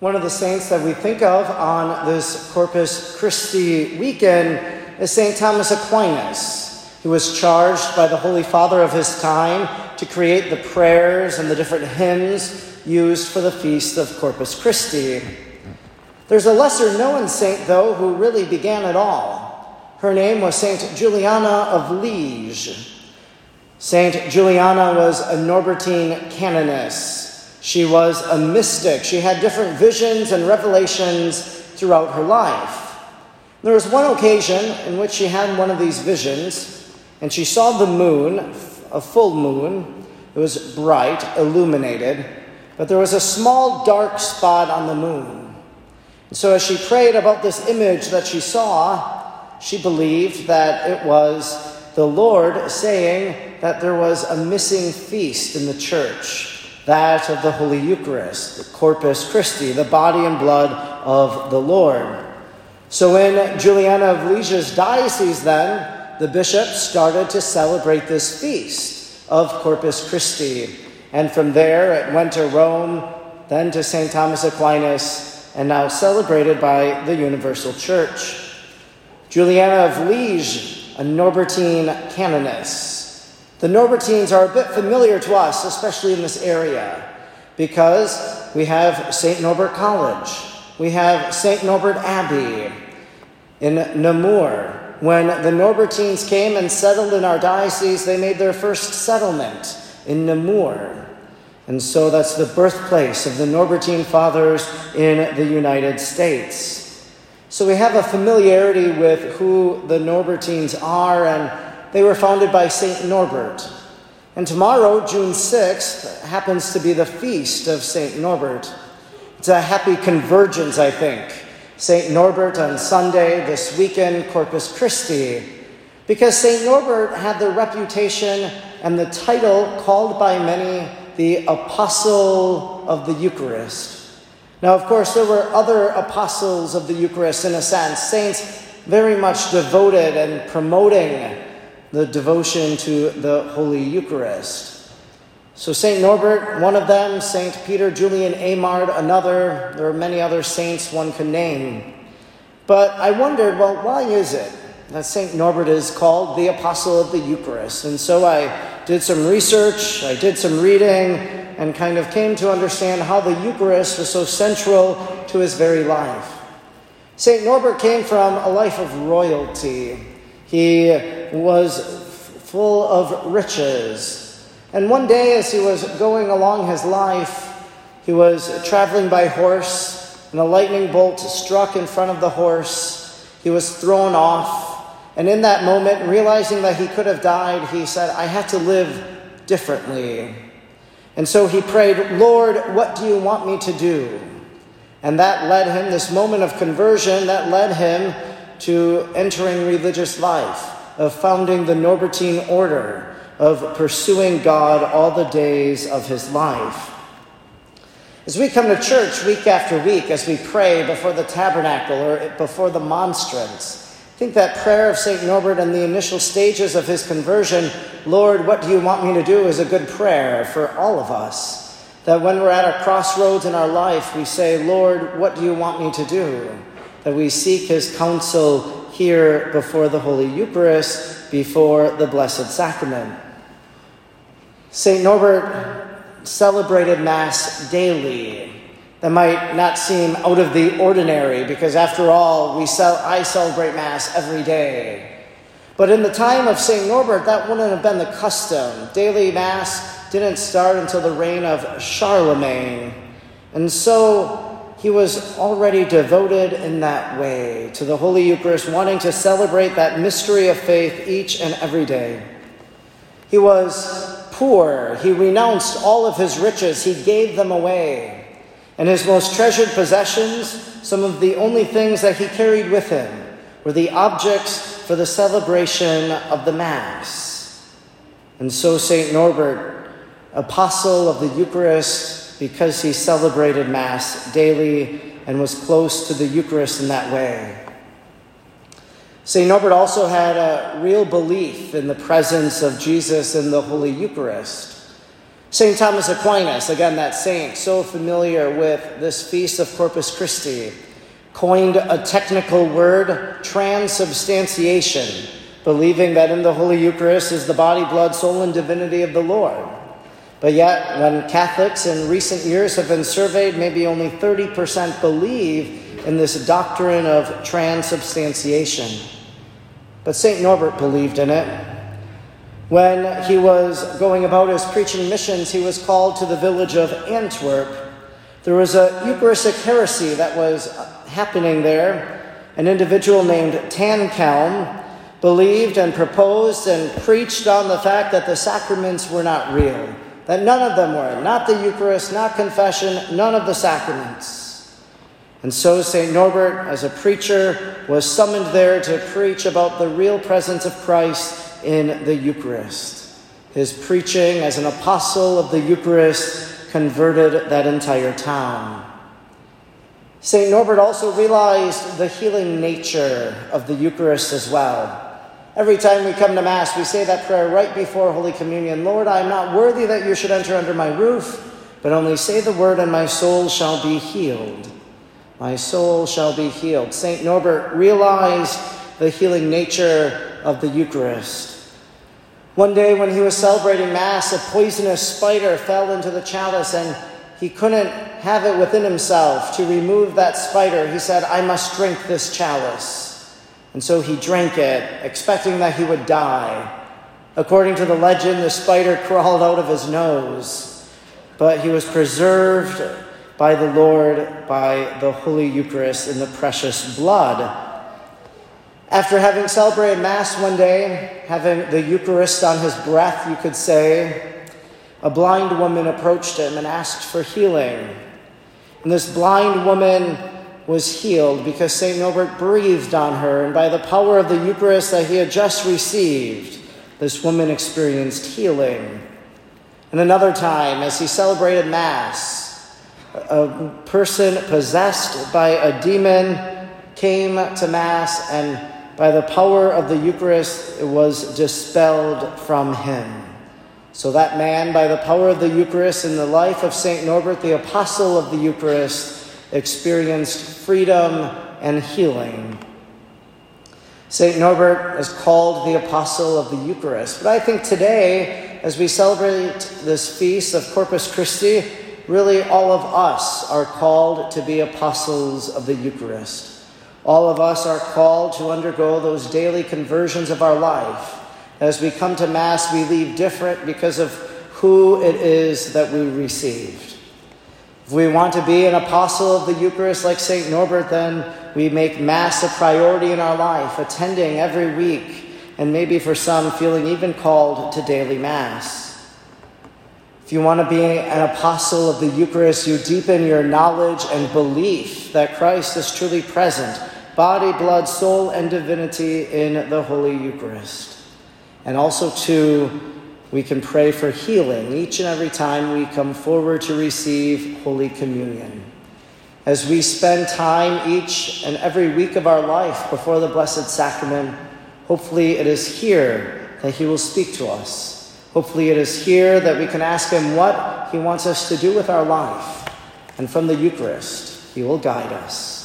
One of the saints that we think of on this Corpus Christi weekend is St. Thomas Aquinas. He was charged by the Holy Father of his time to create the prayers and the different hymns used for the feast of Corpus Christi. There's a lesser known saint, though, who really began it all. Her name was Saint Juliana of Liege. Saint Juliana was a Norbertine canoness. She was a mystic. She had different visions and revelations throughout her life. There was one occasion in which she had one of these visions, and she saw the moon, a full moon. It was bright, illuminated, but there was a small dark spot on the moon. And so, as she prayed about this image that she saw, she believed that it was the Lord saying that there was a missing feast in the church, that of the Holy Eucharist, the Corpus Christi, the body and blood of the Lord. So, in Juliana of Liege's diocese, then, the bishops started to celebrate this feast of Corpus Christi. And from there, it went to Rome, then to St. Thomas Aquinas, and now celebrated by the Universal Church. Juliana of Liege, a Norbertine canoness. The Norbertines are a bit familiar to us, especially in this area, because we have St. Norbert College, we have St. Norbert Abbey in Namur. When the Norbertines came and settled in our diocese, they made their first settlement in Namur. And so that's the birthplace of the Norbertine Fathers in the United States. So we have a familiarity with who the Norbertines are, and they were founded by St. Norbert. And tomorrow, June 6th, happens to be the feast of St. Norbert. It's a happy convergence, I think. St. Norbert on Sunday, this weekend, Corpus Christi, because St. Norbert had the reputation and the title called by many the apostle of the Eucharist. Now, of course, there were other apostles of the Eucharist in a sense, saints very much devoted and promoting the devotion to the Holy Eucharist. So, St. Norbert, one of them, St. Peter Julian Eymard, another. There are many other saints one could name. But I wondered, well, why is it that St. Norbert is called the Apostle of the Eucharist? And so I did some research, I did some reading, and kind of came to understand how the Eucharist was so central to his very life. St. Norbert came from a life of royalty. He was full of riches. And one day, as he was going along his life, he was traveling by horse, and a lightning bolt struck in front of the horse. He was thrown off, and in that moment, realizing that he could have died, he said, I had to live differently. And so he prayed, Lord, what do you want me to do? And that led him, this moment of conversion, that led him to entering religious life, of founding the Norbertine order, of pursuing God all the days of his life. As we come to church week after week, as we pray before the tabernacle or before the monstrance, I think that prayer of St. Norbert in the initial stages of his conversion, Lord, what do you want me to do, is a good prayer for all of us. That when we're at a crossroads in our life, we say, Lord, what do you want me to do? That we seek his counsel here before the Holy Eucharist, before the Blessed Sacrament. St. Norbert celebrated Mass daily that might not seem out of the ordinary because after all we I celebrate mass every day. But in the time of St. Norbert that wouldn't have been the custom. Daily mass didn't start until the reign of Charlemagne. And so he was already devoted in that way to the Holy Eucharist, wanting to celebrate that mystery of faith each and every day. He was poor. He renounced all of his riches. He gave them away. And his most treasured possessions, some of the only things that he carried with him, were the objects for the celebration of the Mass. And so, St. Norbert, apostle of the Eucharist, because he celebrated Mass daily and was close to the Eucharist in that way. St. Norbert also had a real belief in the presence of Jesus in the Holy Eucharist. St. Thomas Aquinas, again, that saint, so familiar with this feast of Corpus Christi, coined a technical word, transubstantiation, believing that in the Holy Eucharist is the body, blood, soul, and divinity of the Lord. But yet, when Catholics in recent years have been surveyed, maybe only 30% believe in this doctrine of transubstantiation. But St. Norbert believed in it. When he was going about his preaching missions, he was called to the village of Antwerp. There was a Eucharistic heresy that was happening there. An individual named Tanchelm believed and proposed and preached on the fact that the sacraments were not real, that none of them were, not the Eucharist, not confession, none of the sacraments. And so St. Norbert, as a preacher, was summoned there to preach about the real presence of Christ in the Eucharist. His preaching as an apostle of the Eucharist converted that entire town. St. Norbert also realized the healing nature of the Eucharist as well. Every time we come to Mass, we say that prayer right before Holy Communion Lord, I am not worthy that you should enter under my roof, but only say the word, and my soul shall be healed. My soul shall be healed. St. Norbert realized the healing nature of the Eucharist. One day, when he was celebrating Mass, a poisonous spider fell into the chalice, and he couldn't have it within himself to remove that spider. He said, I must drink this chalice. And so he drank it, expecting that he would die. According to the legend, the spider crawled out of his nose, but he was preserved by the Lord by the Holy Eucharist in the precious blood. After having celebrated Mass one day, having the Eucharist on his breath, you could say, a blind woman approached him and asked for healing. And this blind woman was healed because St. Norbert breathed on her, and by the power of the Eucharist that he had just received, this woman experienced healing. And another time, as he celebrated Mass, a person possessed by a demon came to Mass, and by the power of the Eucharist, it was dispelled from him. So that man, by the power of the Eucharist in the life of St. Norbert, the apostle of the Eucharist, experienced freedom and healing. St. Norbert is called the Apostle of the Eucharist. But I think today, as we celebrate this feast of Corpus Christi, really all of us are called to be apostles of the Eucharist. All of us are called to undergo those daily conversions of our life. As we come to Mass, we leave different because of who it is that we received. If we want to be an apostle of the Eucharist like St. Norbert, then we make Mass a priority in our life, attending every week, and maybe for some, feeling even called to daily Mass. If you want to be an apostle of the Eucharist, you deepen your knowledge and belief that Christ is truly present, body, blood, soul, and divinity in the Holy Eucharist. And also to we can pray for healing each and every time we come forward to receive Holy Communion. As we spend time each and every week of our life before the Blessed Sacrament, hopefully it is here that He will speak to us. Hopefully it is here that we can ask Him what He wants us to do with our life. And from the Eucharist, He will guide us.